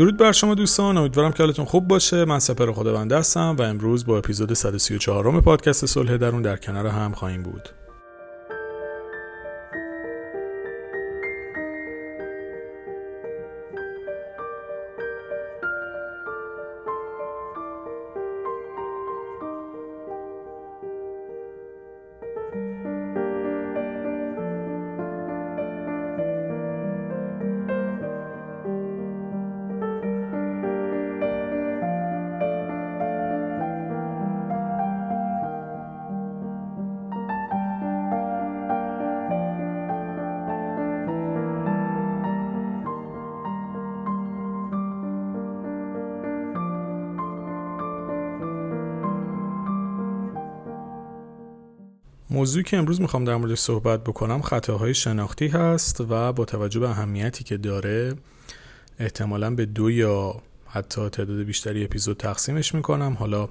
درود بر شما دوستان امیدوارم که حالتون خوب باشه. من سپر خداونده هستم و امروز با اپیزود 134 پادکست صلح درون در کنار هم خواهیم بود. موضوعی که امروز می‌خوام در موردش صحبت بکنم خطاهای شناختی هست و با توجه به اهمیتی که داره احتمالا به دو یا حتی تعداد بیشتری اپیزود تقسیمش می‌کنم. حالا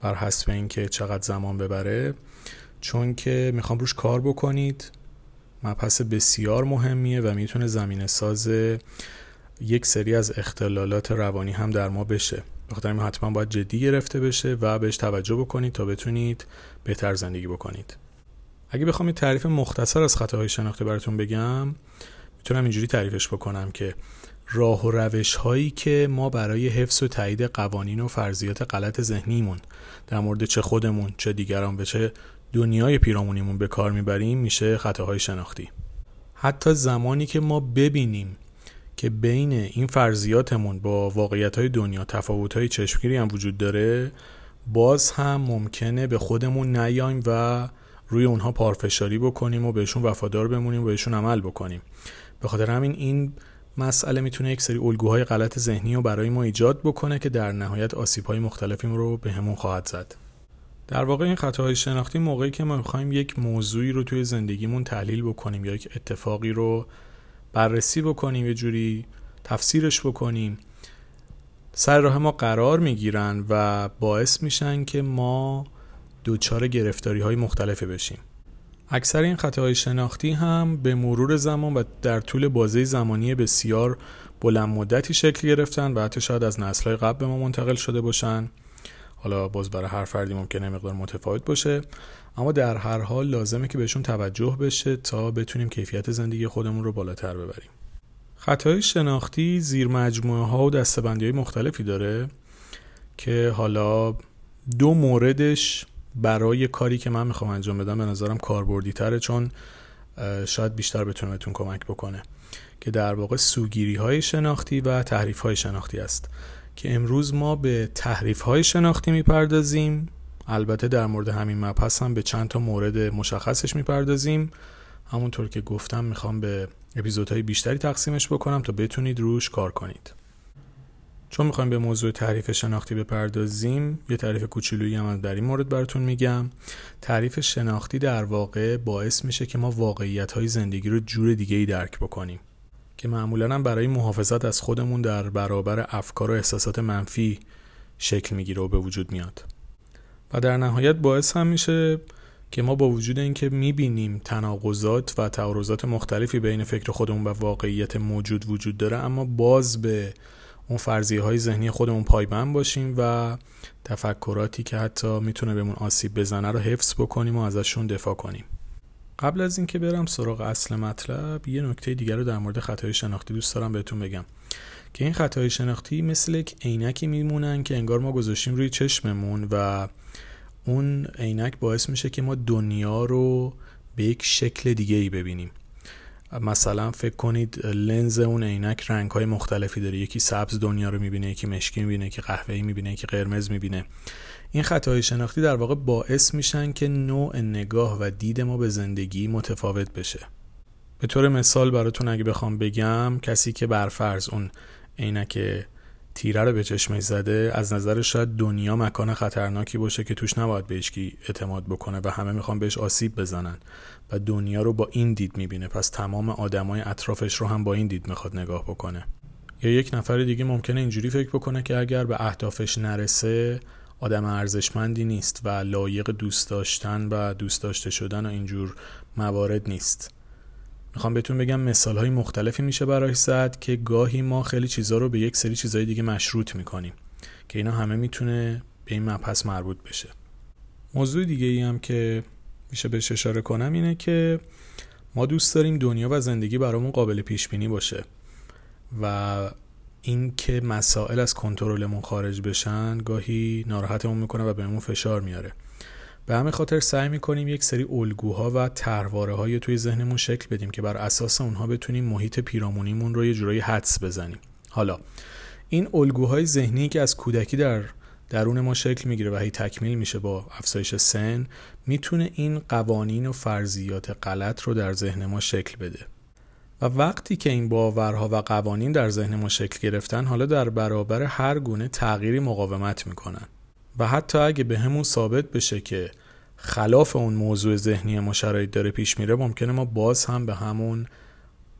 بر حسب اینکه چقدر زمان ببره. چون که می‌خوام روش کار بکنید مبحث بسیار مهمیه و می‌تونه زمین ساز یک سری از اختلالات روانی هم در ما بشه. بخاطر حتما باید جدی گرفته بشه و بهش توجه بکنید تا بتونید بهتر زندگی بکنید. اگه بخوام یه تعریف مختصر از خطاهای شناختی براتون بگم می‌تونم اینجوری تعریفش بکنم که راه و روش هایی که ما برای حفظ و تایید قوانین و فرضیات غلط ذهنیمون در مورد چه خودمون چه دیگران و چه دنیای پیرامونیمون به کار می‌بریم میشه خطاهای شناختی. حتی زمانی که ما ببینیم که بین این فرضیاتمون با واقعیت های دنیا تفاوت های چشمگیری هم وجود داره باز هم ممکنه به خودمون نیایم و روی اونها پارفشاری بکنیم و بهشون وفادار بمونیم و بهشون عمل بکنیم. به خاطر همین این مسئله می‌تونه یک سری الگوهای غلط ذهنی رو برای ما ایجاد بکنه که در نهایت آسیبهای مختلفی رو به همون خواهد زد. در واقع این خطاهای شناختی موقعی که ما می‌خوایم یک موضوعی رو توی زندگیمون تحلیل بکنیم یا یک اتفاقی رو بررسی بکنیم یه جوری تفسیرش بکنیم سر راه ما قرار می‌گیرن و باعث میشن که ما دوچار گرفتاری های مختلفی بشیم. اکثر این خطاهای شناختی هم به مرور زمان و در طول بازه زمانی بسیار بلند مدتی شکل گرفتن و حتی شاید از نسلهای قبل به ما منتقل شده باشن. حالا باز برای هر فردی ممکنه مقدار متفاوت باشه اما در هر حال لازمه که بهشون توجه بشه تا بتونیم کیفیت زندگی خودمون رو بالاتر ببریم. خطای شناختی زیر مجموعه ها و دستبندی های مختلفی داره که حالا دو موردش برای کاری که من می‌خوام انجام بدم به نظرم کاربردی تره چون شاید بیشتر بتونه بهتون کمک بکنه که در واقع سوگیری های شناختی و تحریف های شناختی است. که امروز ما به تحریف های شناختی می‌پردازیم. البته در مورد همین مبحث هم به چند تا مورد مشخصش می‌پردازیم. همونطور که گفتم می‌خوام به اپیزودهای بیشتری تقسیمش بکنم تا بتونید روش کار کنید. چون می‌خوایم به موضوع تعریف شناختی بپردازیم یه تعریف کوچولویی هم در این مورد براتون میگم. تعریف شناختی در واقع باعث میشه که ما واقعیت های زندگی رو جور دیگه ای درک بکنیم که معمولا هم برای محافظت از خودمون در برابر افکار و احساسات منفی شکل می‌گیره و به وجود میاد. و در نهایت باعث هم میشه که ما با وجود اینکه می‌بینیم تناقضات و تعارضات مختلفی بین فکر خودمون و واقعیت موجود وجود داره اما باز به اون فرضیه های ذهنی خودمون پایبند باشیم و تفکراتی که حتی می‌تونه بهمون آسیب بزنه رو حفظ بکنیم و ازشون دفاع کنیم. قبل از اینکه برم سراغ اصل مطلب یه نکته دیگر رو در مورد خطای شناختی دوست دارم بهتون بگم. که این خطای شناختی مثل یک عینکی میمونن که انگار ما گذاشتیم روی چشممون و اون عینک باعث میشه که ما دنیا رو به یک شکل دیگه ای ببینیم. مثلا فکر کنید لنز اون عینک رنگ های مختلفی داره. یکی سبز دنیا رو می‌بینه یکی مشکی می‌بینه یکی قهوه‌ای می‌بینه یکی قرمز می‌بینه. این خطاهای شناختی در واقع باعث میشن که نوع نگاه و دید ما به زندگی متفاوت بشه. به طور مثال براتون اگه بخوام بگم کسی که برفرض اون عینک تیره رو به چشمش زده از نظر شاید دنیا مکان خطرناکی باشه که توش نباید کی اعتماد بکنه و همه می‌خوان بهش آسیب بزنن. و دنیا رو با این دید می‌بینه. پس تمام آدمای اطرافش رو هم با این دید می‌خواد نگاه بکنه. یا یک نفر دیگه ممکنه اینجوری فکر بکنه که اگر به اهدافش نرسه آدم ارزشمندی نیست و لایق دوست داشتن و دوست داشته شدن و اینجور موارد نیست. می‌خوام بهتون بگم مثال های مختلفی میشه برای زد که گاهی ما خیلی چیزها رو به یک سری چیزهای دیگه مشروط می‌کنیم که اینا همه می‌تونه به این مبحث مربوط بشه. موضوع دیگه ای هم که میشه بهش اشاره کنم اینه که ما دوست داریم دنیا و زندگی برامون قابل پیش بینی باشه و این که مسائل از کنترلمون خارج بشن گاهی ناراحتمون می‌کنه و بهمون فشار میاره. به همین خاطر سعی می‌کنیم یک سری الگوها و طرحواره های توی ذهنمون شکل بدیم که بر اساس اونها بتونیم محیط پیرامونیمون رو یه جورایی حدس بزنیم. حالا این الگوهای ذهنی که از کودکی در درون ما شکل می‌گیره و هی تکمیل میشه با افزایش سن می‌تونه این قوانین و فرضیات غلط رو در ذهن ما شکل بده. و وقتی که این باورها و قوانین در ذهن ما شکل گرفتن حالا در برابر هر گونه تغییری مقاومت می‌کنن. و حتی اگه به همون ثابت بشه که خلاف اون موضوع ذهنی ما شرایط داره پیش میره ممکنه ما باز هم به همون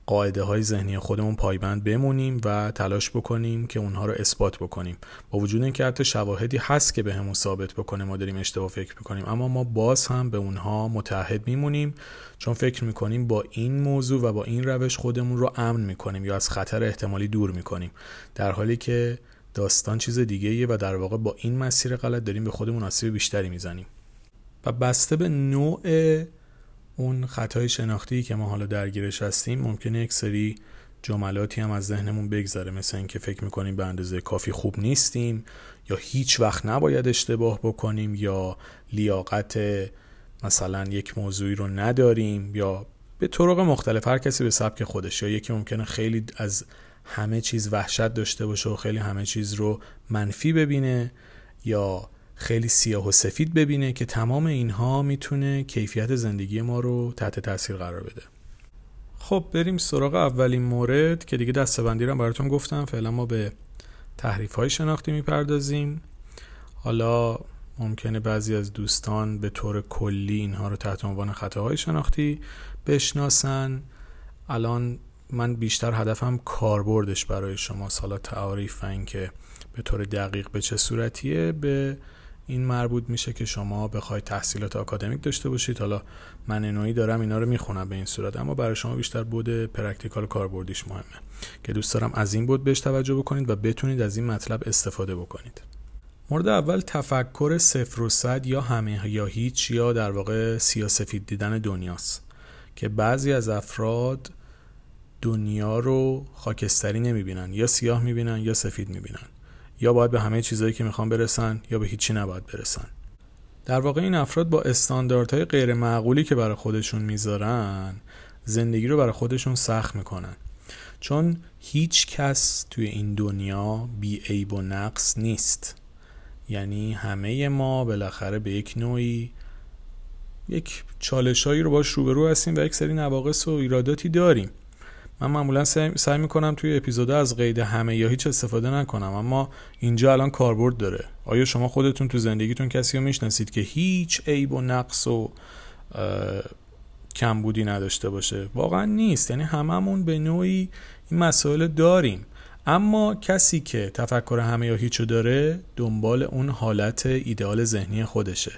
قاعده های ذهنی خودمون پایبند بمونیم و تلاش بکنیم که اونها رو اثبات بکنیم. با وجود اینکه حتی شواهدی هست که به همون ثابت بکنه ما داریم اشتباه فکر بکنیم اما ما باز هم به اونها متحد میمونیم چون فکر می‌کنیم با این موضوع و با این روش خودمون رو امن می‌کنیم یا از خطر احتمالی دور می‌کنیم. در حالی که داستان چیز دیگه ایه و در واقع با این مسیر غلط داریم به خودمون آسیب بیشتری می‌زنیم. و بسته به نوع اون خطای شناختی که ما حالا درگیرش هستیم ممکنه یک سری جملاتی هم از ذهنمون بگذره مثل اینکه فکر می‌کنیم به اندازه کافی خوب نیستیم یا هیچ وقت نباید اشتباه بکنیم یا لیاقت مثلا یک موضوعی رو نداریم یا به طرق مختلف هر کسی به سبک خودش یا یکی ممکنه خیلی از همه چیز وحشت داشته باشه و خیلی همه چیز رو منفی ببینه یا خیلی سیاه و سفید ببینه که تمام اینها می‌تونه کیفیت زندگی ما رو تحت تاثیر قرار بده. خب بریم سراغ اولین مورد که دیگه دستبندی رو براتون گفتم. فعلا ما به تحریف های شناختی می‌پردازیم. حالا ممکنه بعضی از دوستان به طور کلی اینها رو تحت عنوان خطاهای شناختی بشناسن. الان من بیشتر هدفم کاربردش برای شما. حالا تعاریف و اینکه به طور دقیق به چه صورتیه به این مربوط میشه که شما بخواید تحصیلات آکادمیک داشته باشید. حالا من نوعی دارم اینا رو می‌خونم به این صورت اما برای شما بیشتر بعد practical کاربردیش مهمه که دوست دارم از این بعد بهش توجه بکنید و بتونید از این مطلب استفاده بکنید. مورد اول تفکر صفر و صد یا همه یا هیچ یا در واقع سیاه سفید دیدن دنیاست که بعضی از افراد دنیا رو خاکستری نمی‌بینن یا سیاه می‌بینن یا سفید می‌بینن. یا باید به همه چیزهایی که می‌خوان برسن یا به هیچی نباید برسن. در واقع این افراد با استانداردهای غیر معقولی که برای خودشون می‌ذارن زندگی رو برای خودشون سخت می‌کنن. چون هیچ کس توی این دنیا بی عیب و نقص نیست. یعنی همه ما بالاخره به یک نوعی یک چالشایی رو باش روبرو هستیم و یک سری نواقص و ایراداتی داریم. من معمولا سعی می‌کنم توی اپیزود از قید همه یا هیچ استفاده نکنم اما اینجا الان کاربرد داره. آیا شما خودتون تو زندگیتون کسی رو می‌شناسید که هیچ عیب و نقص و کمبودی نداشته باشه؟ واقعا نیست. یعنی هممون به نوعی این مسائل داریم. اما کسی که تفکر همه یا هیچو داره دنبال اون حالت ایدئال ذهنی خودشه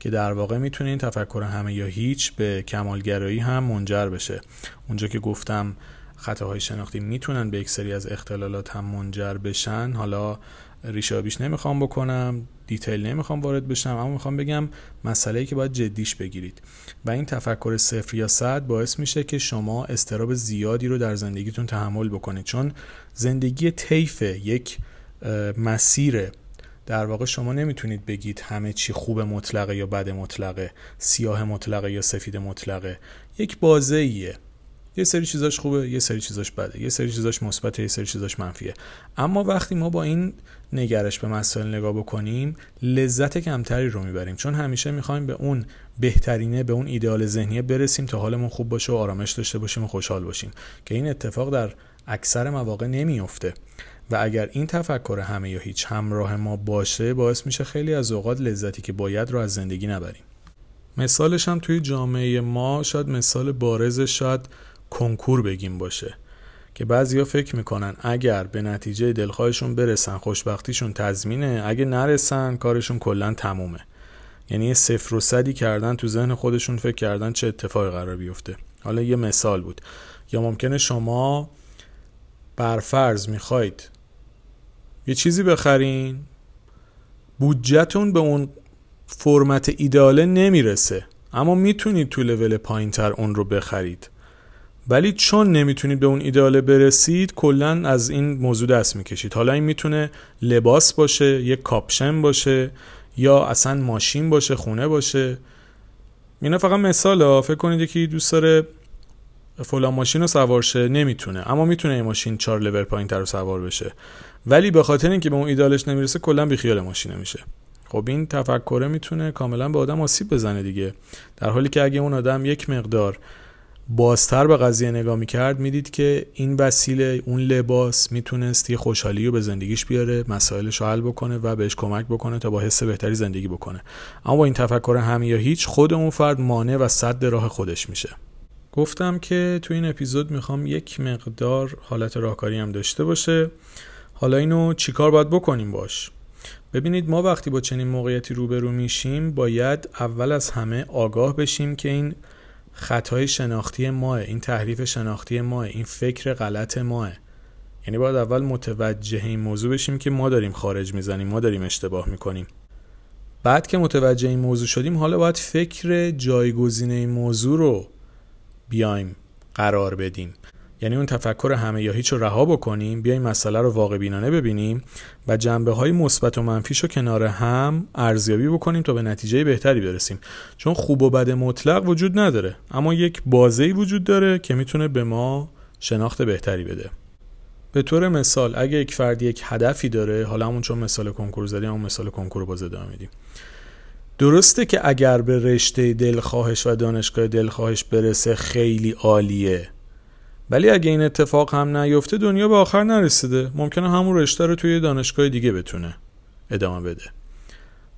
که در واقع می‌تونه این تفکر همه یا هیچ به کمالگرایی هم منجر بشه. اونجا که گفتم خطاهای شناختی می‌تونن به یک سری از اختلالات هم منجر بشن. حالا ریشابیش نمی‌خوام بکنم دیتیل نمی‌خوام وارد بشم اما می‌خوام بگم مسئله که باید جدیش بگیرید. و این تفکر صفر یا صد باعث میشه که شما استراب زیادی رو در زندگیتون تحمل بکنید. چون زندگی طیف یک مسیر در واقع شما نمی‌تونید بگید همه چی خوب مطلقه یا بد مطلقه سیاه مطلقه یا سفید مطلقه. یک بازه ایه. یه سری چیزاش خوبه یه سری چیزاش بده یه سری چیزاش مثبته یه سری چیزاش منفیه. اما وقتی ما با این نگرش به مسائل نگاه بکنیم لذت کمتری رو می‌بریم. چون همیشه می‌خوایم به اون بهترینه به اون ایدئال ذهنیه برسیم تا حالمون خوب باشه و آرامش داشته باشیم و خوشحال باشیم. که این اتفاق در اکثر مواقع نمیافته. و اگر این تفکر همه یا هیچ همراه ما باشه باعث میشه خیلی از اوقات لذتی که باید رو از زندگی نبریم. مثالش هم توی جامعه ما شاید مثال بارز شاید کنکور بگیم باشه. که بعضیا فکر می‌کنن اگر به نتیجه دلخواهشون برسن خوشبختیشون تضمینه اگه نرسن کارشون کلا تمومه. یعنی صفر و صدی کردن تو ذهن خودشون فکر کردن چه اتفاقی قرار بیفته. حالا یه مثال بود. یا ممکنه شما برفرض می‌خواید یه چیزی بخرین بودجهتون به اون فرمت ایداله نمی‌رسه اما می‌تونید تو لول پایین تر اون رو بخرید. ولی چون نمی‌تونید به اون ایداله برسید کلا از این موضوع دست می‌کشید. حالا این می‌تونه لباس باشه یک کاپشن باشه یا اصلا ماشین باشه خونه باشه. اینا فقط مثال ها فکر کنید که دوست داره فلان ماشین رو سوار شه نمی‌تونه. اما می‌تونه این ماشین چهار لول پایین تر رو سوار بشه. ولی به خاطر اینکه به اون ایدالش نمی‌رسه کلا بیخیال ماشین میشه. خب این تفکره می‌تونه کاملا به آدم آسیب بزنه دیگه. در حالی که اگه اون آدم یک مقدار بازتر به قضیه نگاه می‌کرد می‌دید که این وسیله اون لباس می‌تونست یه خوشحالی رو به زندگیش بیاره مسائلش رو حل بکنه و بهش کمک بکنه تا با حس بهتری زندگی بکنه. اما با این تفکر همه یا هیچ خود اون فرد مانع و صد راه خودش میشه. گفتم که تو این اپیزود می‌خوام یک مقدار حالت راهکاری هم داشته باشه. حالا اینو چیکار باید بکنیم باش؟ ببینید ما وقتی با چنین موقعیتی روبرو میشیم باید اول از همه آگاه بشیم که این خطای شناختی ماه این تحریف شناختی ماه این فکر غلط ماه. یعنی باید اول متوجه این موضوع بشیم که ما داریم خارج می‌زنیم ما داریم اشتباه می‌کنیم. بعد که متوجه این موضوع شدیم حالا باید فکر جایگزین این موضوع رو بیایم قرار بدیم. یعنی اون تفکر همه یا هیچ رو رها بکنیم بیایم مسئله رو واقع بینانه ببینیم و جنبه های مثبت و منفیش رو کنار هم ارزیابی بکنیم تا به نتیجه بهتری برسیم. چون خوب و بد مطلق وجود نداره اما یک بازه وجود داره که می‌تونه به ما شناخت بهتری بده. به طور مثال اگه یک فرد یک هدفی داره حالا همون چون مثال کنکور زدیم همون مثال کنکور باز ادامه میدیم. درسته که اگر به رشته دلخواهش و دانشگاه دلخواهش برسه خیلی عالیه. ولی اگه این اتفاق هم نیفته دنیا به آخر نرسیده. ممکنه همون رشته رو توی دانشگاه دیگه بتونه ادامه بده.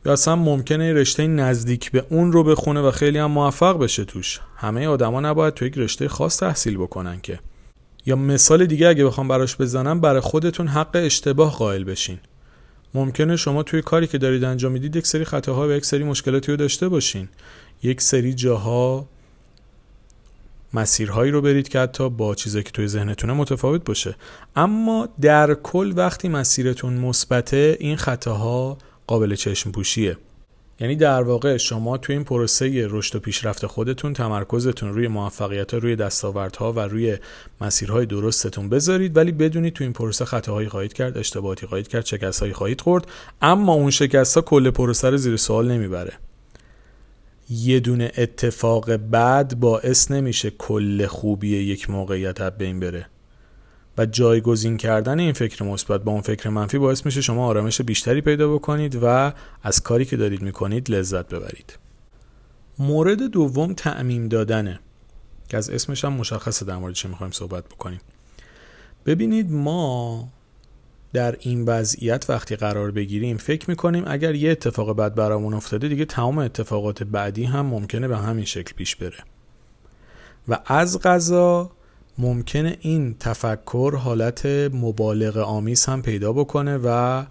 یا اصلا ممکنه رشته نزدیک به اون رو بخونه و خیلی هم موفق بشه توش. همه آدما نباید توی یک رشته خاص تحصیل بکنن که. یا مثال دیگه اگه بخوام براش بزنم برای خودتون حق اشتباه قائل بشین. ممکنه شما توی کاری که دارید انجام می‌دید یک سری خطاها و یک سری مشکلاتی رو داشته باشین. یک سری جاها مسیرهایی رو برید که حتی با چیزی که توی ذهنتونه متفاوت باشه. اما در کل وقتی مسیرتون مثبته این خطاها قابل چشم پوشیه. یعنی در واقع شما توی این پروسه رشد و پیشرفت خودتون تمرکزتون روی موفقیت روی دستاوردها و روی مسیرهای درستتون بذارید ولی بدونید توی این پروسه خطاهایی خواهید کرد اشتباهاتی خواهید کرد شکستهایی خواهید خورد اما اون شکست ها کل پروسه رو زیر سوال نمی‌بره. یه دونه اتفاق بد باعث نمیشه کل خوبی یک موقعیت به بین بره. و جایگزین کردن این فکر مثبت با اون فکر منفی باعث میشه شما آرامش بیشتری پیدا بکنید و از کاری که دارید می‌کنید لذت ببرید. مورد دوم تعمیم دادنه. که از اسمش هم مشخصه در مورد چه می‌خوایم صحبت بکنیم. ببینید ما در این وضعیت وقتی قرار بگیریم فکر می‌کنیم اگر یه اتفاق بد برامون افتاده دیگه تمام اتفاقات بعدی هم ممکنه به همین شکل پیش بره. و از غذا ممکنه این تفکر حالت مبالغ آمیز هم پیدا بکنه و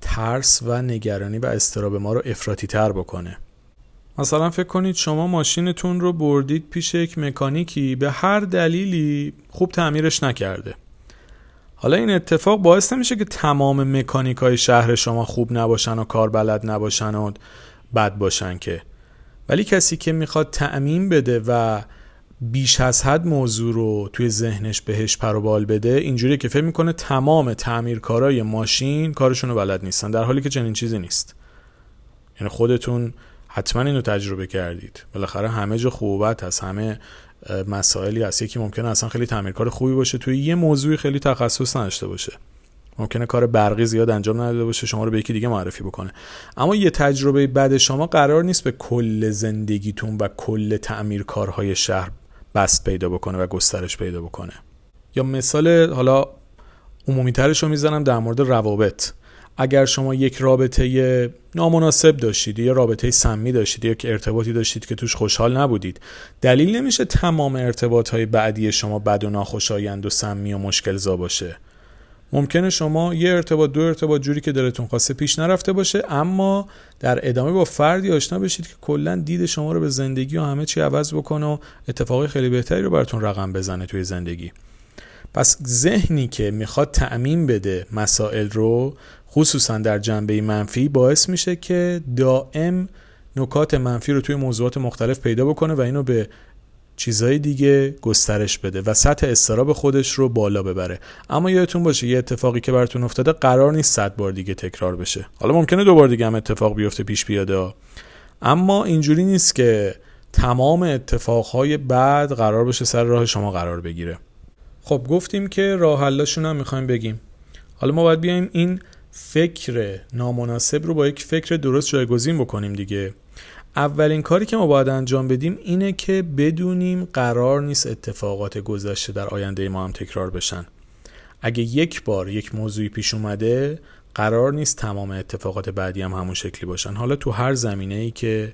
ترس و نگرانی و استراب ما رو افراطی تر بکنه. مثلا فکر کنید شما ماشینتون رو بردید پیش یک مکانیکی به هر دلیلی خوب تعمیرش نکرده. حالا این اتفاق باعث نمیشه که تمام مکانیک های شهر شما خوب نباشن و کار بلد نباشن و بد باشن که. ولی کسی که می‌خواد تعمین بده و بیش از حد موضوع رو توی ذهنش بهش پروبال بده اینجوری که فکر می‌کنه تمام تعمیرکارای ماشین کارشون رو بلد نیستن در حالی که چنین چیزی نیست. یعنی خودتون حتما اینو تجربه کردید. بالاخره همه جا خوبت هست. همه مسائلی هست. یکی ممکنه اصلا خیلی تعمیرکار خوبی باشه توی یه موضوعی خیلی تخصص نداشته باشه. ممکنه کار برقی زیاد انجام نداده باشه شما رو به یکی دیگه معرفی بکنه. اما یه تجربه بعد شما قرار نیست به کل زندگیتون و کل تعمیرکارهای شهر بست پیدا بکنه و گسترش پیدا بکنه. یا مثال حالا عمومی ترش رو می‌زنم در مورد روابط. اگر شما یک رابطه نامناسب داشتید یا رابطه سمی داشتید یا که ارتباطی داشتید که توش خوشحال نبودید دلیل نمیشه تمام ارتباط های بعدی شما بد و ناخوشایند و سمی و مشکل زا باشه. ممکنه شما یه ارتباط دو ارتباط جوری که دلتون خواسته پیش نرفته باشه اما در ادامه با فردی آشنا بشید که کلا دید شما رو به زندگی و همه چی عوض بکنه و اتفاقی خیلی بهتری رو براتون رقم بزنه توی زندگی. پس ذهنی که می‌خواد تعمین بده مسائل رو خصوصا در جنبه منفی باعث میشه که دائم نکات منفی رو توی موضوعات مختلف پیدا بکنه و اینو به چیزهای دیگه گسترش بده و سطح استراب خودش رو بالا ببره. اما یادتون باشه یه اتفاقی که براتون افتاده قرار نیست صد بار دیگه تکرار بشه. حالا ممکنه دوبار دیگه هم اتفاق بیفته پیش بیاده اما اینجوری نیست که تمام اتفاقهای بعد قرار بشه سر راه شما قرار بگیره. خب گفتیم که راه حلاشون هم می‌خوایم بگیم. حالا ما باید بیایم این فکر نامناسب رو با یک فکر درست جایگزین بکنیم دیگه. اولین کاری که ما باید انجام بدیم اینه که بدونیم قرار نیست اتفاقات گذشته در آینده ما هم تکرار بشن. اگه یک بار یک موضوعی پیش اومده قرار نیست تمام اتفاقات بعدی هم همون شکلی باشن. حالا تو هر زمینه ای که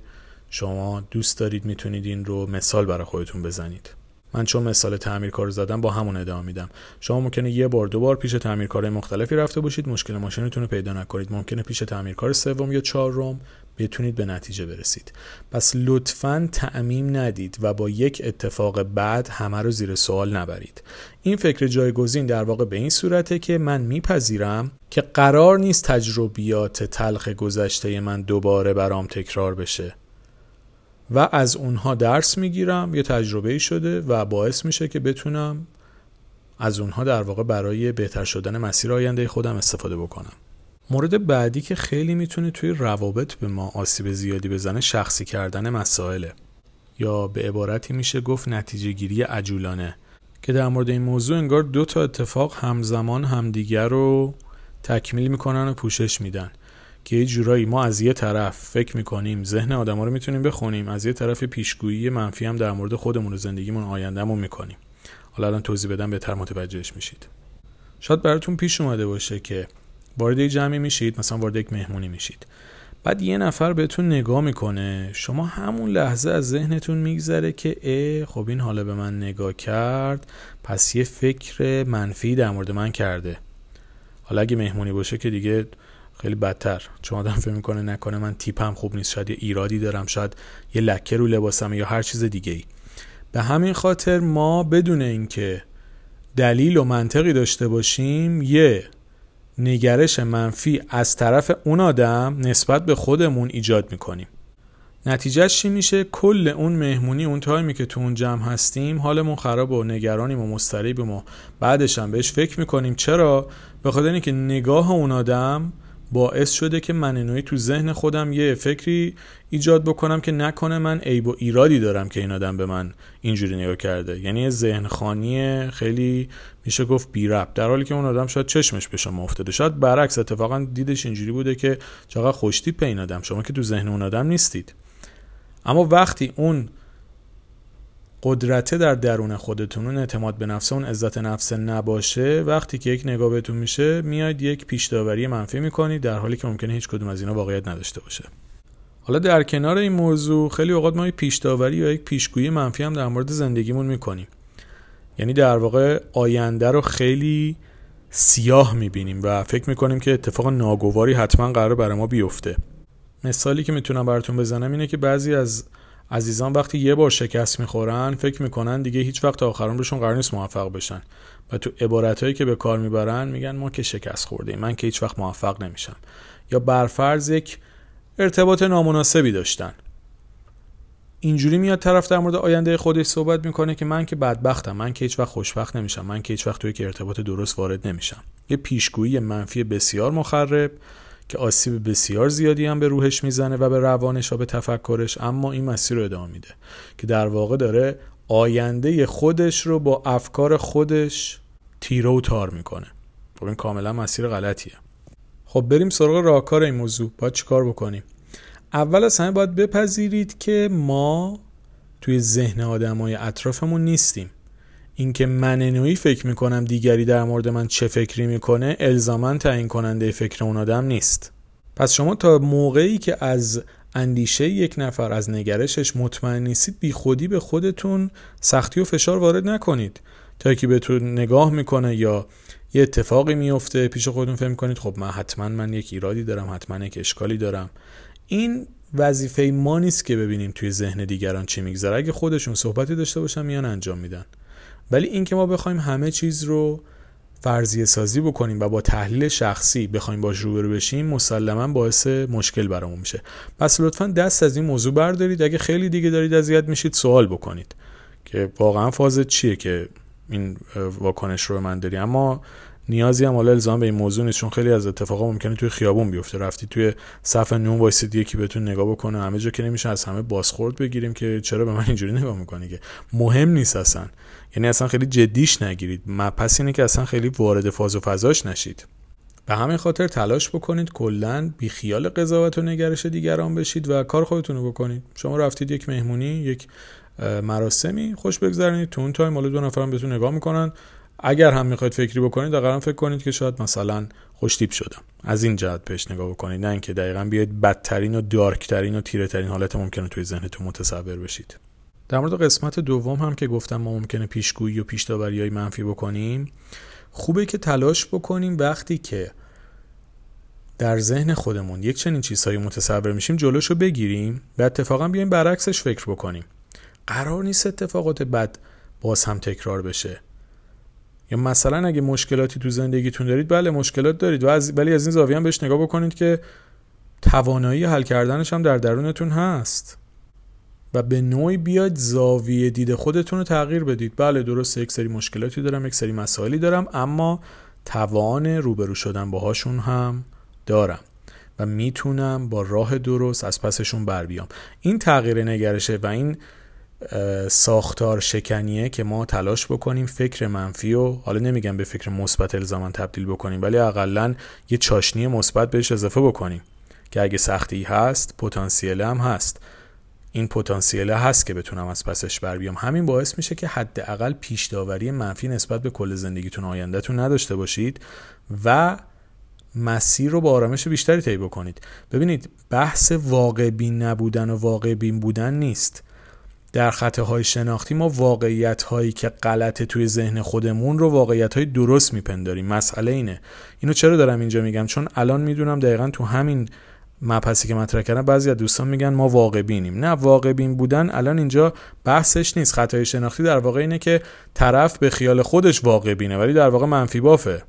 شما دوست دارید می‌تونید این رو مثال برای خودتون بزنید. من چون مثال تعمیرکار زدم با همون ادامه میدم. شما ممکنه یه بار دو بار پیش تعمیرکارهای مختلفی رفته باشید مشکل ماشینتون رو پیدا نکنید. ممکنه پیش تعمیرکار سوم یا چهارم بتونید به نتیجه برسید. پس لطفا تعمیم ندید و با یک اتفاق بعد همه رو زیر سوال نبرید. این فکر جایگزین در واقع به این صورته که من میپذیرم که قرار نیست تجربیات تلخ گذشته من دوباره برام تکرار بشه. و از اونها درس می‌گیرم. یه تجربه شده و باعث میشه که بتونم از اونها در واقع برای بهتر شدن مسیر آینده خودم استفاده بکنم. مورد بعدی که خیلی می‌تونه توی روابط به ما آسیب زیادی بزنه شخصی کردن مسائله. یا به عبارتی میشه گفت نتیجه گیری عجولانه. که در مورد این موضوع انگار دو تا اتفاق همزمان همدیگر رو تکمیل می‌کنن و پوشش میدن. که یه جورایی ما از یه طرف فکر می‌کنیم ذهن آدما رو می‌تونیم بخونیم از یه طرف پیشگویی منفی هم در مورد خودمون و زندگیمون آیندهمون می‌کنیم. حالا الان توضیح بدم بهتر متوجهش میشید. شاید براتون پیش اومده باشه که وارد یک جمعی میشید مثلا وارد یک مهمونی میشید. بعد یه نفر بهتون نگاه می‌کنه شما همون لحظه از ذهنتون میگذره که ای خب این حالا به من نگاه کرد پس یه فکر منفی در مورد من کرده. حالا اگه مهمونی باشه که دیگه خیلی بدتر. چون آدم فکر می‌کنه نکنه من تیپم خوب نیست. شاید یه ایرادی دارم. شاید یه لکه رو لباسم یا هر چیز دیگه ای به همین خاطر ما بدون اینکه دلیل و منطقی داشته باشیم یه نگرش منفی از طرف اون آدم نسبت به خودمون ایجاد می‌کنیم. نتیجهش چی میشه؟ کل اون مهمونی اون تایمی که تو اون جمع هستیم حالمون خراب و نگرانیم و مضطربیم و بعدش هم بهش فکر می‌کنیم. چرا؟ به خاطر اینکه نگاه اون آدم باعث شده که من تو ذهن خودم یه فکری ایجاد بکنم که نکنه من عیب و ایرادی دارم که این آدم به من اینجوری نگاه کرده. یعنی ذهن خانی خیلی میشه گفت بی ربط. در حالی که اون آدم شاید چشمش به شما افتاده. شاید برعکس اتفاقا دیدش اینجوری بوده که چقدر خوشتیپ این آدم. شما که تو ذهن اون آدم نیستید. اما وقتی اون قدرته در درون خودتون اون اعتماد به نفس اون عزت نفس نباشه وقتی که یک نگاه بهتون میشه میاید یک پیش داوری منفی می‌کنید در حالی که ممکنه هیچ کدوم از اینا واقعیت نداشته باشه. حالا در کنار این موضوع خیلی اوقات ما یک پیش داوری یا یک پیشگویی منفی هم در مورد زندگیمون می‌کنیم. یعنی در واقع آینده رو خیلی سیاه می‌بینیم و فکر می‌کنیم که اتفاق ناگواری حتما قرار برای ما بیفته. مثالی که می‌تونم براتون بزنم اینه که بعضی از عزیزان وقتی یه بار شکست می‌خورن فکر می‌کنن دیگه هیچ وقت آخرون روشون قرار نیست موفق بشن. و تو عبارتهایی که به کار می‌برن میگن ما که شکست خوردیم من که هیچ وقت موفق نمیشم. یا برفرض یک ارتباط نامناسبی داشتن. اینجوری میاد طرف در مورد آینده خودش صحبت می‌کنه که من که بدبختم من که هیچ وقت خوشبخت نمیشم من که هیچ وقت توی که ارتباط درست وارد نمیشم. یه پیشگویی منفی بسیار مخرب. که آسیب بسیار زیادی هم به روحش می‌زنه و به روانش و به تفکرش اما این مسیر رو ادامه میده که در واقع داره آینده خودش رو با افکار خودش تیره و تار می‌کنه. خب این کاملا مسیر غلطیه. خب بریم سراغ راهکار این موضوع. باید چیکار بکنیم؟ اول از همه باید بپذیرید که ما توی ذهن آدمای اطرافمون نیستیم. اینکه من نوعی فکر می‌کنم دیگری در مورد من چه فکری می‌کنه الزاما تعیین کننده فکر اون آدم نیست. پس شما تا موقعی که از اندیشه یک نفر از نگرشش مطمئن نیستید بی خودی به خودتون سختی و فشار وارد نکنید. تا که بهتون نگاه می‌کنه یا یه اتفاقی میفته پیش خودتون فهم کنید خب من حتما من یک ایرادی دارم حتما یک اشکالی دارم. این وظیفه ما نیست که ببینیم توی ذهن دیگران چی میگذره. اگه خودشون صحبتی داشته باشن میان انجام میدن. ولی اینکه ما بخوایم همه چیز رو فرضیه سازی بکنیم و با تحلیل شخصی بخوایم باش روبرو بشیم مسلما باعث مشکل برامون میشه. پس لطفا دست از این موضوع بردارید. اگه خیلی دیگه دارید اذیت میشید سوال بکنید که واقعا فاز چیه که این واکنش رو من داری اما نیازی هم حالا الزام به این موضوع نیست چون خیلی از اتفاقا ممکنه توی خیابون بیفته. رفتی توی صف نون وایسید یکی بهتون نگاه بکنه همه جا که نمیشه از همه بازخورد بگیریم که چرا به من اینجوری نگاه می‌کنه که؟ مهم نیست اصلا. یعنی اصلا خیلی جدیش نگیرید. پس اینه که اصلا خیلی وارد فاز و فضاش نشید. به همین خاطر تلاش بکنید کلا بی خیال قضاوت و نگرش دیگران بشید و کار خودتون رو بکنید. شما رفتید یک مهمونی یک مراسمی خوش بگذرونید تو اون تایم حالا دو نفرم بهتون نگاه می‌کنن. اگر هم می‌خواید فکری بکنید دقیقا فکر کنید که شاید مثلا خوشتیپ شدم. از این جهت پیش نگاه بکنید. نه اینکه دقیقا بیاید بدترین و دارکترین و تیره ترین حالت ممکنه توی ذهنتون متصور بشید. در مورد قسمت دوم هم که گفتم ما ممکنه پیشگویی و پیش های منفی بکنیم خوبه که تلاش بکنیم وقتی که در ذهن خودمون یک چنین چیزهایی متصور میشیم جلوشو بگیریم و اتفاقا بیایم برعکسش فکر بکنیم. قرار نیست اتفاقات بد باز هم تکرار بشه. یا مثلا اگه مشکلاتی تو زندگیتون دارید بله مشکلات دارید. و از ولی از این زاویه هم بهش نگاه بکنید که توانایی حل کردنش هم در درونتون هست. و به نوعی بیاید زاویه دید خودتون رو تغییر بدید. بله درست یک سری مشکلاتی دارم یک سری مسائلی دارم اما توان روبرو شدن باهاشون هم دارم. و می‌تونم با راه درست از پسشون بر بیام. این تغییر نگرشه و این ساختار شکنیه که ما تلاش بکنیم فکر منفی و حالا نمیگم به فکر مثبت الزاما تبدیل بکنیم ولی اقلا یه چاشنی مثبت بهش اضافه بکنیم که اگه سختی هست پتانسیل هم هست. این پتانسیل هست که بتونم از پسش بر بیام. همین باعث میشه که حداقل پیش داوری منفی نسبت به کل زندگیتون آیندهتون نداشته باشید و مسیر رو با آرامش بیشتری طی بکنید. ببینید بحث واقع بین نبودن و واقع بین بودن نیست. در خطاهای شناختی ما واقعیت هایی که غلطه توی ذهن خودمون رو واقعیت های درست میپنداریم. مسئله اینه. اینو چرا دارم اینجا میگم؟ چون الان می‌دونم دقیقا تو همین مبحثی که مطرح کردم بعضی از دوستان میگن ما واقع بینیم نه واقع بین بودن الان اینجا بحثش نیست. خطای شناختی در واقع اینه که طرف به خیال خودش واقع بینه ولی در واقع منفی بافه.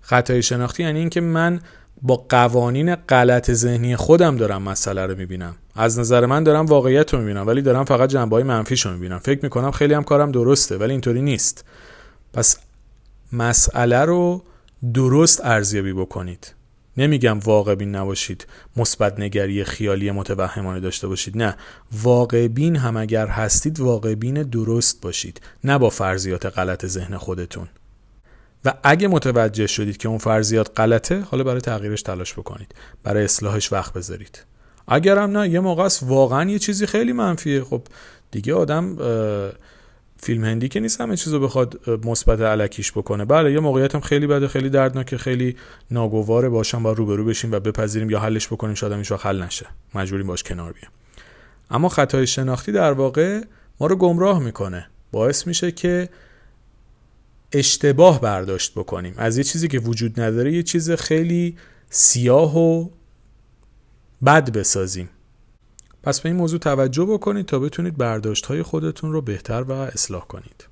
خطای شناختی یعنی اینکه من با قوانین غلط ذهنی خودم دارم مسئله رو می‌بینم. از نظر من دارم واقعیت رو می‌بینم ولی دارم فقط جنبه های منفیش رو می‌بینم. فکر می‌کنم خیلی هم کارم درسته ولی اینطوری نیست. پس مسئله رو درست ارزیابی بکنید. نمیگم واقع بین نباشید مثبت نگری خیالی متوهمانه داشته باشید. نه واقع بین هم اگر هستید واقع بین درست باشید. نه با فرضیات غلط ذهن خودتون. و اگه متوجه شدید که اون فرضیات غلطه حالا برای تغییرش تلاش بکنید. برای اصلاحش وقت بذارید. اگرم نه یه موقع است واقعا یه چیزی خیلی منفیه. خب دیگه آدم فیلم هندی که نیست همه چیزو بخواد مثبت علکیش بکنه. بله یه موقعیت هم خیلی بده خیلی دردناکه خیلی ناگواره باشم با روبرو بشیم و بپذیریم یا حلش بکنیم شاید همیشه حل نشه. مجبوریم باش کنار بیام اما خطای شناختی در واقع ما رو گمراه می‌کنه. باعث میشه که اشتباه برداشت بکنیم. از یه چیزی که وجود نداره یه چیز خیلی سیاه و بد بسازیم. پس به این موضوع توجه بکنید تا بتونید برداشت های خودتون رو بهتر و اصلاح کنید.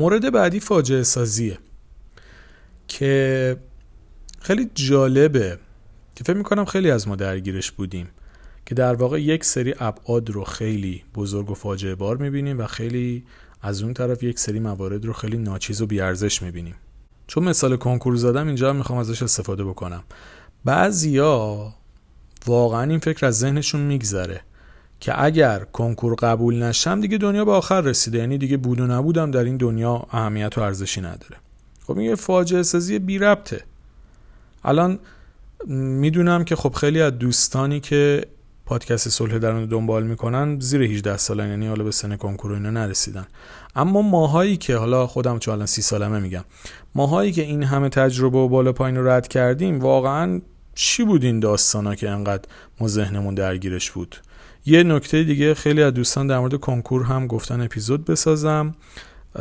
مورد بعدی فاجعه سازیه که خیلی جالبه که فکر می‌کنم خیلی از ما درگیرش بودیم که در واقع یک سری ابعاد رو خیلی بزرگ و فاجعه بار می‌بینیم و خیلی از اون طرف یک سری موارد رو خیلی ناچیز و بیارزش می‌بینیم. چون مثال کنکور زدم اینجا می‌خوام ازش استفاده بکنم. بعضیا واقعا این فکر از ذهنشون میگذره. که اگر کنکور قبول نشم دیگه دنیا به آخر رسیده. یعنی دیگه بود و نبودم در این دنیا اهمیت و ارزشی نداره. خب این یه فاجعه سازی بی ربطه. الان می‌دونم که خب خیلی از دوستانی که پادکست صلح درون دنبال می‌کنن زیر 18 سالن یعنی حالا به سن کنکور اینا نرسیدن. اما ماهایی که حالا خودم چون الان سی سالمه میگم ماهایی که این همه تجربه و بالا پایین رو رد کردیم واقعا چی بود این داستانا که انقدر ما ذهنمون درگیرش بود؟ یه نکته دیگه خیلی از دوستان در مورد کنکور هم گفتن اپیزود بسازم.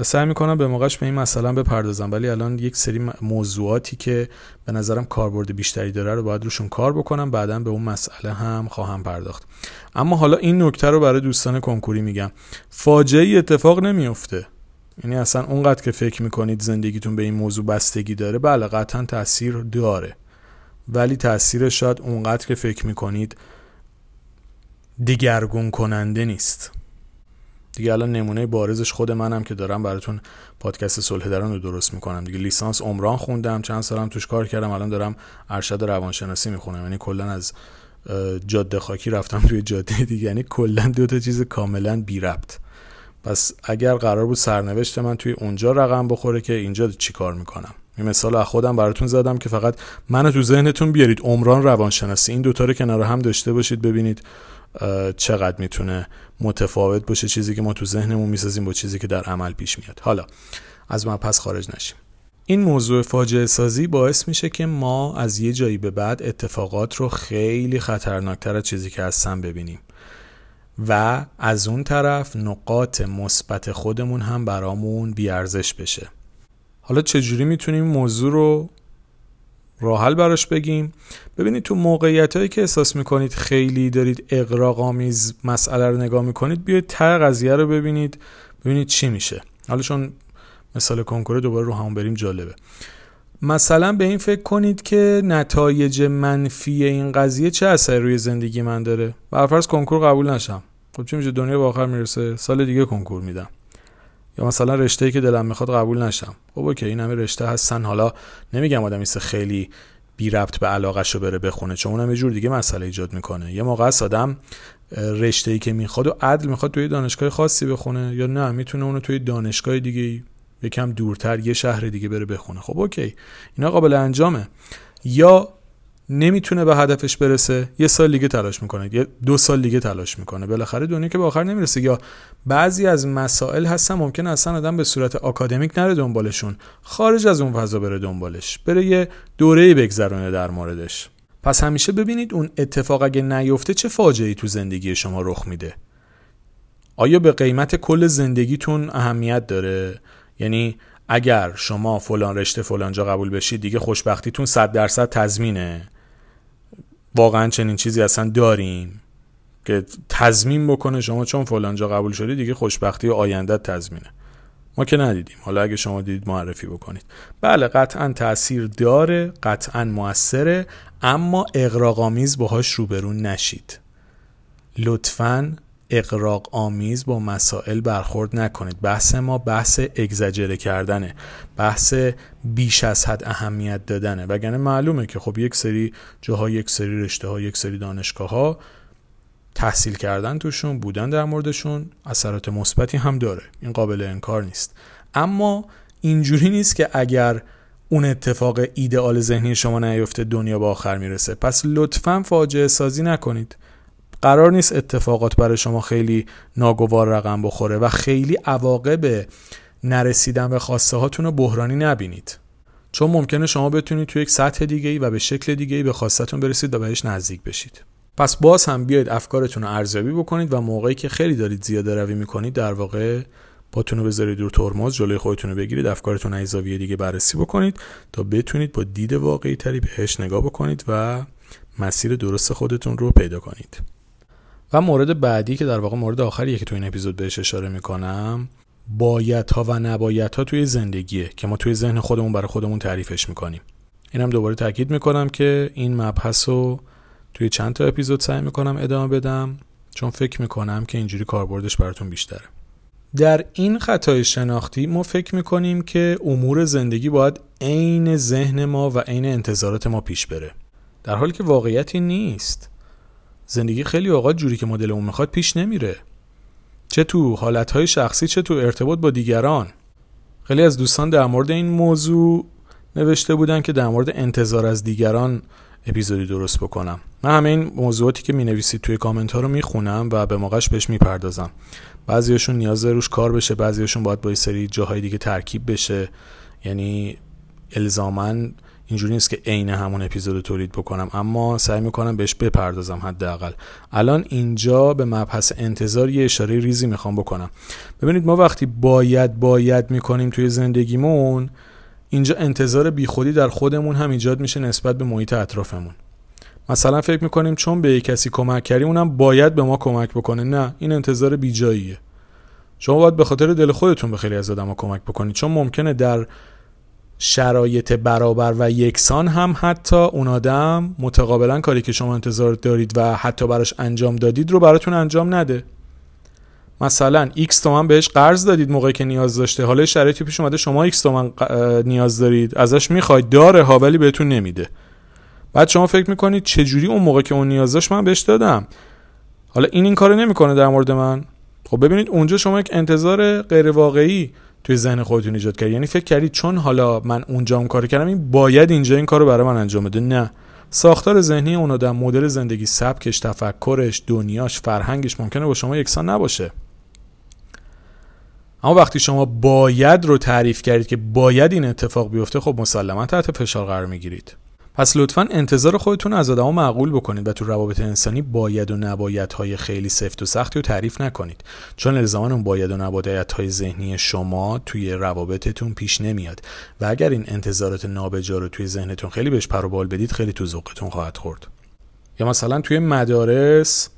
سعی می‌کنم به موقعش به این مثلا بپردازم ولی الان یک سری موضوعاتی که به نظرم کاربرد بیشتری داره رو باید روشون کار بکنم بعدا به اون مسئله هم خواهم پرداخت. اما حالا این نکته رو برای دوستان کنکوری میگم. فاجعه اتفاق نمیفته یعنی اصلا اونقدر که فکر می‌کنید زندگیتون به این موضوع بستگی داره بله قطعا تاثیر داره. ولی تاثیرش شاید اونقدر که فکر می‌کنید دیگرگون کننده نیست. دیگه الان نمونه بارزش خود منم که دارم براتون پادکست صلح درون رو درست می‌کنم. دیگه لیسانس عمران خوندم چند سالم توش کار کردم الان دارم ارشد روانشناسی می‌خونم. یعنی کلا از جاده خاکی رفتم توی جاده دیگه. یعنی کلا دو تا چیز کاملا بی ربط. پس اگر قرار بود سرنوشت من توی اونجا رقم بخوره که اینجا چی کار می‌کنم؟ این مثال از خودم براتون زدم که فقط منو تو ذهنتون بیارید. عمران روانشناسی این دوتا رو کنار هم داشته باشید ببینید چقدر می‌تونه متفاوت باشه چیزی که ما تو ذهنمون می‌سازیم با چیزی که در عمل پیش میاد. حالا از ما پس خارج نشیم. این موضوع فاجعه سازی باعث میشه که ما از یه جایی به بعد اتفاقات رو خیلی خطرناکتر از چیزی که هستن ببینیم و از اون طرف نقاط مثبت خودمون هم برامون بیارزش بشه. حالا چجوری می‌تونیم موضوع رو راحل براش بگیم. ببینید تو موقعیت هایی که احساس می‌کنید خیلی دارید اقراقامیز مسئله رو نگاه می‌کنید بیاید ته قضیه رو ببینید ببینید چی میشه. حالا چون مثال کنکور دوباره رو همون بریم جالبه. مثلا به این فکر کنید که نتایج منفی این قضیه چه اثری روی زندگی من داره؟ برفرض کنکور قبول نشم. خب چی میشه؟ دنیا به آخر می‌رسه سال دیگه کنکور میدم. یا مثلا رشته که دلم می‌خواد قبول نشم. خب okay این همه رشته هستن. حالا نمیگم آدم خیلی بی ربط به علاقش رو بره بخونه چون اونم یه جور دیگه مسئله ایجاد می‌کنه. یه موقع است آدم رشته ای که می‌خواد و عدل می‌خواد توی دانشگاه خاصی بخونه یا نه می‌تونه اونو توی دانشگاه دیگه یکم دورتر یه شهر دیگه بره بخونه. خب okay اینا قابل انجامه. یا نمی‌تونه به هدفش برسه یه سال دیگه تلاش می‌کنه یه دو سال دیگه تلاش می‌کنه. بالاخره دنیا که به آخر نمی‌رسه. یا بعضی از مسائل هستن ممکن اصلا آدم به صورت آکادمیک نره دنبالشون. خارج از اون فضا بره دنبالش. بره یه دوره بگذرونه در موردش. پس همیشه ببینید اون اتفاق اگه نیفته چه فاجعه تو زندگی شما رخ میده. آیا به قیمت کل زندگیتون اهمیت داره؟ یعنی اگر شما فلان رشته فلان جا قبول بشید دیگه خوشبختیتون 100 درصد تضمینه. واقعا چنین چیزی اصلا داریم که تضمین بکنه شما چون فلان جا قبول شدی دیگه خوشبختی و آینده تضمینه. ما که ندیدیم. حالا اگه شما دیدید معرفی بکنید. بله قطعا تاثیر داره قطعا موثره اما اقراقامیز باهاش روبرون نشید. لطفا اقراق آمیز با مسائل برخورد نکنید. بحث ما بحث اگزجره کردنه. بحث بیش از حد اهمیت دادنه. وگرنه معلومه که خب یک سری جاها یک سری رشته ها یک سری دانشگاه ها تحصیل کردن توشون بودن در موردشون اثرات مثبتی هم داره. این قابل انکار نیست. اما اینجوری نیست که اگر اون اتفاق ایدئال ذهنی شما نیفته دنیا به آخر می‌رسه. پس لطفا فاجعه سازی نکنید. قرار نیست اتفاقات برای شما خیلی ناگوار رقم بخوره و خیلی عواقب نرسیدن به خواسته هاتون رو بحرانی نبینید. چون ممکنه شما بتونید توی یک سطح دیگه ای و به شکل دیگه ای به خواستتون برسید و بهش نزدیک بشید. پس باز هم بیاید افکارتون رو ارزیابی بکنید و موقعی که خیلی دارید زیاده روی می‌کنید در واقع پاتون رو بذارید دور ترمز جلوی خودتون رو بگیرید افکارتون از زاویه دیگه بررسی بکنید تا بتونید با دید واقعی تری بهش نگاه بکنید و مسیر درست خودتون رو پیدا کنید. و مورد بعدی که در واقع مورد آخریه که تو این اپیزود بهش اشاره می‌کنم باید ها و نباید ها توی زندگیه که ما توی ذهن خودمون برای خودمون تعریفش می‌کنیم. اینم دوباره تاکید می‌کنم که این مبحث رو توی چند تا اپیزود سعی می‌کنم ادامه بدم چون فکر می‌کنم که اینجوری کاربردش براتون بیشتره. در این خطای شناختی ما فکر می‌کنیم که امور زندگی باید عین ذهن ما و عین انتظارات ما پیش بره. در حالی که واقعیتی نیست. زندگی خیلی اوقات جوری که مدلمون می‌خواد پیش نمیره. چه تو حالتهای شخصی چه تو ارتباط با دیگران. خیلی از دوستان در مورد این موضوع نوشته بودن که در مورد انتظار از دیگران اپیزودی درست بکنم. من همه این موضوعاتی که می نویسید توی کامنت ها رو می خونم و به موقعش بهش می پردازم بعضیشون نیاز روش کار بشه بعضیشون باید با سری جاهای دیگه ترکیب بشه. یعنی الزامن اینجوری نیست که عین همون اپیزود تولید بکنم اما سعی می‌کنم بهش بپردازم حداقل. الان اینجا به مبحث انتظار یه اشاره ریزی می‌خوام بکنم. ببینید ما وقتی باید باید می‌کنیم توی زندگیمون اینجا انتظار بیخودی در خودمون هم ایجاد میشه نسبت به محیط اطرافمون. مثلا فکر می‌کنیم چون به کسی کمک کردیم اونم باید به ما کمک بکنه. نه این انتظار بیجاییه. شما باید به خاطر دل خودتون به خیلی از آدم‌ها کمک بکنید چون ممکنه در شرایط برابر و یکسان هم حتی اون آدم متقابلا کاری که شما انتظار دارید و حتی براش انجام دادید رو براتون انجام نده. مثلا x تومن بهش قرض دادید موقعی که نیاز داشته. حالا شرایطی پیش اومده شما x تومن نیاز دارید. ازش می‌خواید داره ها ولی بهتون نمیده. بعد شما فکر می‌کنید چجوری اون موقع که اون نیاز داشت من بهش دادم؟ حالا این این کارو نمی‌کنه در مورد من. خب ببینید اونجا شما یک انتظار غیر واقعی توی ذهن خودتون ایجاد کردید یعنی فکر کردید چون حالا من اونجا اون کار کردم این باید اینجا این کارو برای من انجام بده. نه. ساختار ذهنی اون آدم مدل زندگی سبکش تفکرش دنیاش فرهنگش ممکنه با شما یکسان نباشه. اما وقتی شما باید رو تعریف کردید که باید این اتفاق بیفته خب مسلما تحت فشار قرار می‌گیرید. پس لطفا انتظار خودتون از آدما معقول بکنید و تو روابط انسانی باید و نباید های خیلی سفت و سختی رو تعریف نکنید. چون الزاما اون باید و نباید های ذهنی شما توی روابطتون پیش نمیاد. و اگر این انتظارات نابجا رو توی ذهنتون خیلی بهش پر بال بدید خیلی تو ذوقتون خواهد خورد. یا مثلا توی مدارس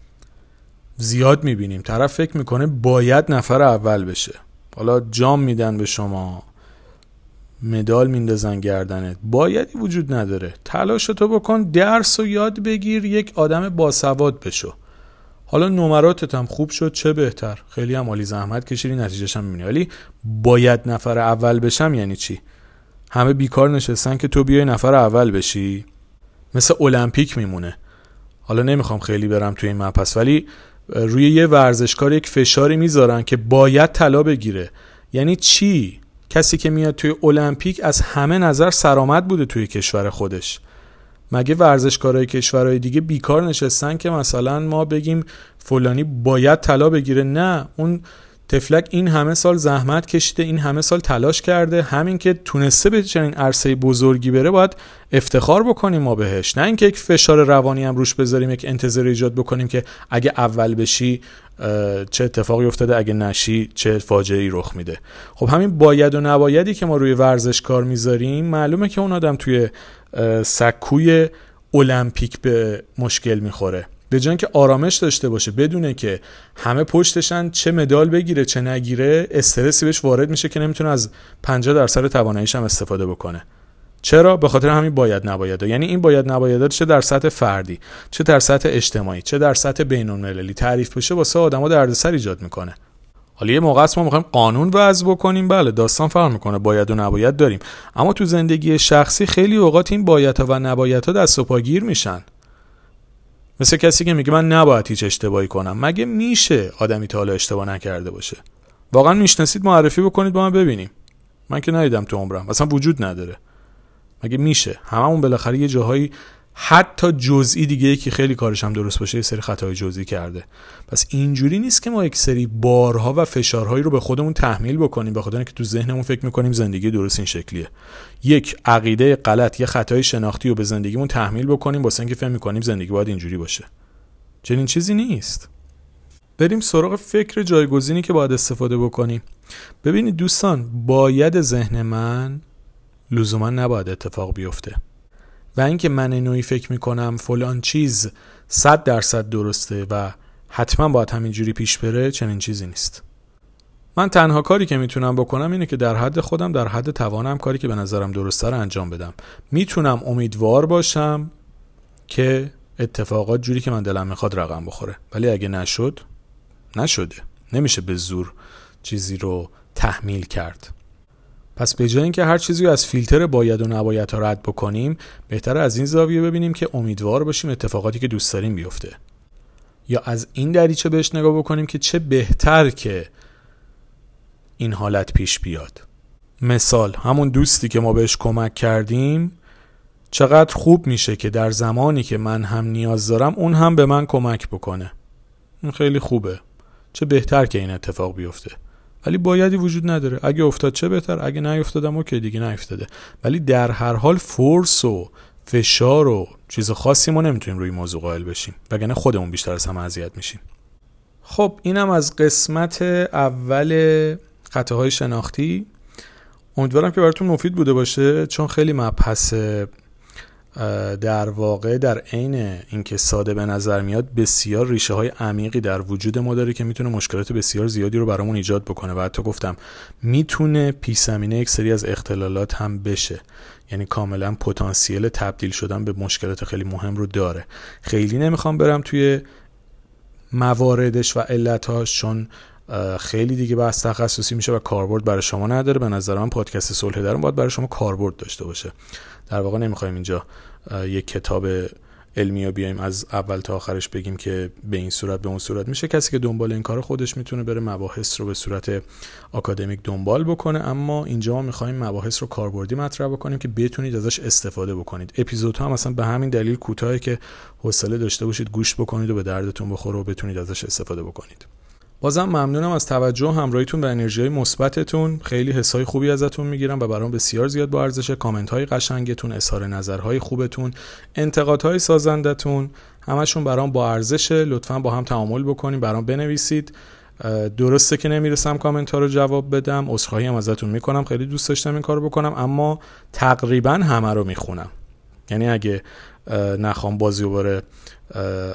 زیاد می‌بینیم. طرف فکر می‌کنه باید نفر اول بشه. حالا جام میدن به شما. مدال میندازن گردنت. بایدی وجود نداره. تلاش تو بکن درس و یاد بگیر یک آدم باسواد بشو. حالا نمراتت هم خوب شد چه بهتر؟ خیلی هم عالی زحمت کشیدی نتیجهش هم می‌بینی. ولی باید نفر اول بشم یعنی چی؟ همه بیکار نشستن که تو بیای نفر اول بشی. مثل المپیک میمونه. حالا نمی‌خوام خیلی برم توی این مپس ولی روی یه ورزشکار یک فشاری می‌ذارن که باید طلا بگیره. یعنی چی؟ کسی که میاد توی المپیک از همه نظر سرآمد بوده توی کشور خودش. مگه ورزشکارای کشورهای دیگه بیکار نشستن که مثلا ما بگیم فلانی باید طلا بگیره؟ نه اون تفلک این همه سال زحمت کشیده این همه سال تلاش کرده همین که تونسته به چنین عرصه بزرگی بره باید افتخار بکنیم ما بهش. نه اینکه یک فشار روانی هم روش بذاریم یک انتظار ایجاد بکنیم که اگه اول بشی چه اتفاقی افتاده اگه نشی چه فاجعه ای رخ میده. خب همین باید و نبایدی که ما روی ورزشکار می‌ذاریم معلومه که اون آدم توی سکوی المپیک به مشکل می‌خوره. به جای که آرامش داشته باشه بدونه که همه پشتشن چه مدال بگیره چه نگیره استرسی بهش وارد میشه که نمی‌تونه از 50 درصد تواناییش هم استفاده بکنه. چرا؟ به خاطر همین باید نباید. یعنی این باید نباید چه در سطح فردی چه در سطح اجتماعی چه در سطح بین المللی تعریف بشه واسه آدما دردسر ایجاد می‌کنه. حالا یه موقع ما می‌خوایم قانون وضع بکنیم. بله داستان فرق می‌کنه. باید و نباید داریم. اما تو زندگی شخصی خیلی اوقات این باید و نباید ها دست و پاگیر میشن. مثل کسی که میگه من نباید هیچ اشتباهی کنم. مگه میشه آدمی تا حالا اشتباه نکرده باشه؟ واقعا می‌شناسید؟ معرفی بکنید با من ببینیم. من که ندیدم تو عمرم. اصلا وجود نداره. مگه میشه؟ هممون بالاخره یه جاهایی حتی جزئی دیگه یکی خیلی کارش هم درست باشه یه سری خطای جزئی کرده. پس اینجوری نیست که ما یک سری بارها و فشارهایی رو به خودمون تحمیل بکنیم به خاطر اینکه تو ذهنمون فکر می‌کنیم زندگی درست این شکلیه. یک عقیده غلط یه خطای شناختی رو به زندگیمون تحمیل بکنیم واسه اینکه فهم می‌کنیم زندگی باید اینجوری باشه. چنین چیزی نیست. بریم سراغ فکر جایگزینی که باید استفاده بکنیم. ببینید دوستان باید ذهن من لزوما نباید اتفاق بیفته. و اینکه من نوعی فکر می‌کنم فلان چیز صد درصد درسته و حتما باید همینجوری پیش بره چنین چیزی نیست. من تنها کاری که می‌تونم بکنم اینه که در حد خودم در حد توانم کاری که به نظرم درسته رو انجام بدم. می‌تونم امیدوار باشم که اتفاقات جوری که من دلم می‌خواد رقم بخوره. ولی اگه نشد نشده. نمیشه به زور چیزی رو تحمیل کرد. پس به جای اینکه هر چیزی از فیلتر باید و نباید رد بکنیم بهتر از این زاویه ببینیم که امیدوار باشیم اتفاقاتی که دوست داریم بیفته. یا از این دریچه بهش نگاه بکنیم که چه بهتر که این حالت پیش بیاد. مثال همون دوستی که ما بهش کمک کردیم چقدر خوب میشه که در زمانی که من هم نیاز دارم اون هم به من کمک بکنه. این خیلی خوبه. چه بهتر که این اتفاق بیفته. ولی بایدی وجود نداره. اگه افتاد چه بهتر؟ اگه نیفتادم اوکی دیگه نیفتاده. ولی در هر حال فورس و فشار و چیز خاصی ما نمی‌تونیم روی موضوع قائل بشیم. وگرنه خودمون بیشتر از همه اذیت میشیم. خب اینم از قسمت اول خطاهای شناختی. امیدوارم که براتون مفید بوده باشه چون خیلی مبحث در واقع در عین اینکه ساده به نظر میاد بسیار ریشه های عمیقی در وجود ما داره که می‌تونه مشکلات بسیار زیادی رو برامون ایجاد بکنه. و حتی گفتم می‌تونه پیسمینه یک سری از اختلالات هم بشه. یعنی کاملا پتانسیل تبدیل شدن به مشکلات خیلی مهم رو داره. خیلی نمی‌خوام برم توی مواردش و علتهاش چون خیلی دیگه بحث تخصصی میشه و کاربرد برای شما نداره. به نظر من پادکست صلح درون باید برای شما کاربرد داشته باشه. در واقع نمی‌خوایم اینجا یک کتاب علمی رو بیایم از اول تا آخرش بگیم که به این صورت به اون صورت میشه. کسی که دنبال این کار خودش می‌تونه بره مباحث رو به صورت آکادمیک دنبال بکنه. اما اینجا ما می‌خوایم مباحث رو کاربردی مطرح بکنیم که بتونید ازش استفاده بکنید. اپیزودها هم مثلا به همین دلیل کوتاهی که حوصله داشته باشید گوش بکنید و به دردتون بخوره و بتونید ازش استفاده بکنید. بازم ممنونم از توجه و همراهیتون و انرژی مثبتتون. خیلی حسای خوبی ازتون می‌گیرم و برام بسیار زیاد با ارزش کامنت های قشنگتون اظهار نظرهای خوبتون انتقادهای سازندتون همشون برام با ارزشه لطفا با هم تعامل بکنیم برام بنویسید. درسته که نمی‌رسم کامنت ها رو جواب بدم. عذرخواهی هم ازتون می‌کنم. خیلی دوست داشتم این کارو بکنم اما تقریبا همه رو می‌خونم. یعنی اگه نخوام بازی رو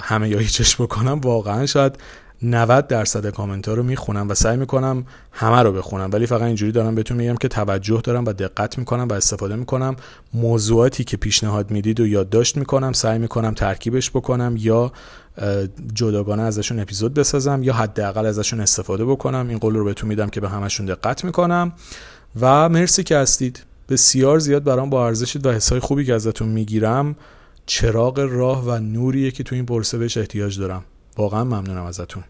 همه یا هیچش بکنم واقعا شاید 90 درصد کامنت ها رو می‌خونم و سعی می‌کنم همه رو بخونم. ولی فقط اینجوری دارم بهتون میگم که توجه دارم و دقت می‌کنم و استفاده می‌کنم. موضوعاتی که پیشنهاد می‌دید و یادداشت می‌کنم سعی می‌کنم ترکیبش بکنم یا جداگانه ازشون اپیزود بسازم یا حداقل ازشون استفاده بکنم. این قول رو بهتون میدم که به همشون دقت می‌کنم. و مرسی که هستید. بسیار زیاد برام با ارزشید و حسای خوبی که ازتون می‌گیرم. چراغ راه و نوریه که تو این پرسه بهش احتیاج دارم. واقعا ممنونم ازتون.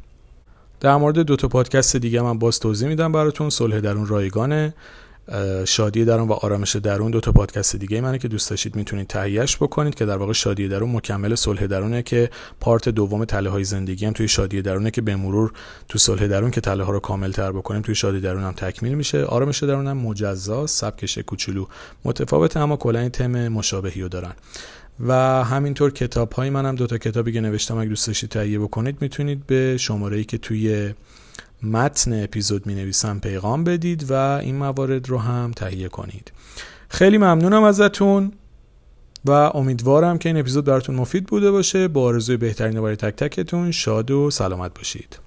در مورد دو تا پادکست دیگه من باز توضیح میدم براتون. صلح درون رایگانه شادی درون و آرامش درون دو تا پادکست دیگه منه که دوست داشتید می‌تونید تهیهش بکنید که در واقع شادی درون مکمل صلح درونه که پارت دوم تله های زندگی هم توی شادی درونه که به مرور تو صلح درون که تله ها رو کامل تر بکنیم توی شادی درون هم تکمیل میشه. آرامش درون هم مجزا سبکش کوچولو متفاوت اما کلا تم مشابهی رو دارن. و همینطور کتاب های منم دو تا کتابی که نوشتم اگه دوست داشتید تهیه بکنید می‌تونید به شماره ای که توی متن اپیزود می نویسم پیغام بدید و این موارد رو هم تهیه کنید. خیلی ممنونم ازتون و امیدوارم که این اپیزود براتون مفید بوده باشه. با آرزوی بهترین برای تک تکتون شاد و سلامت باشید.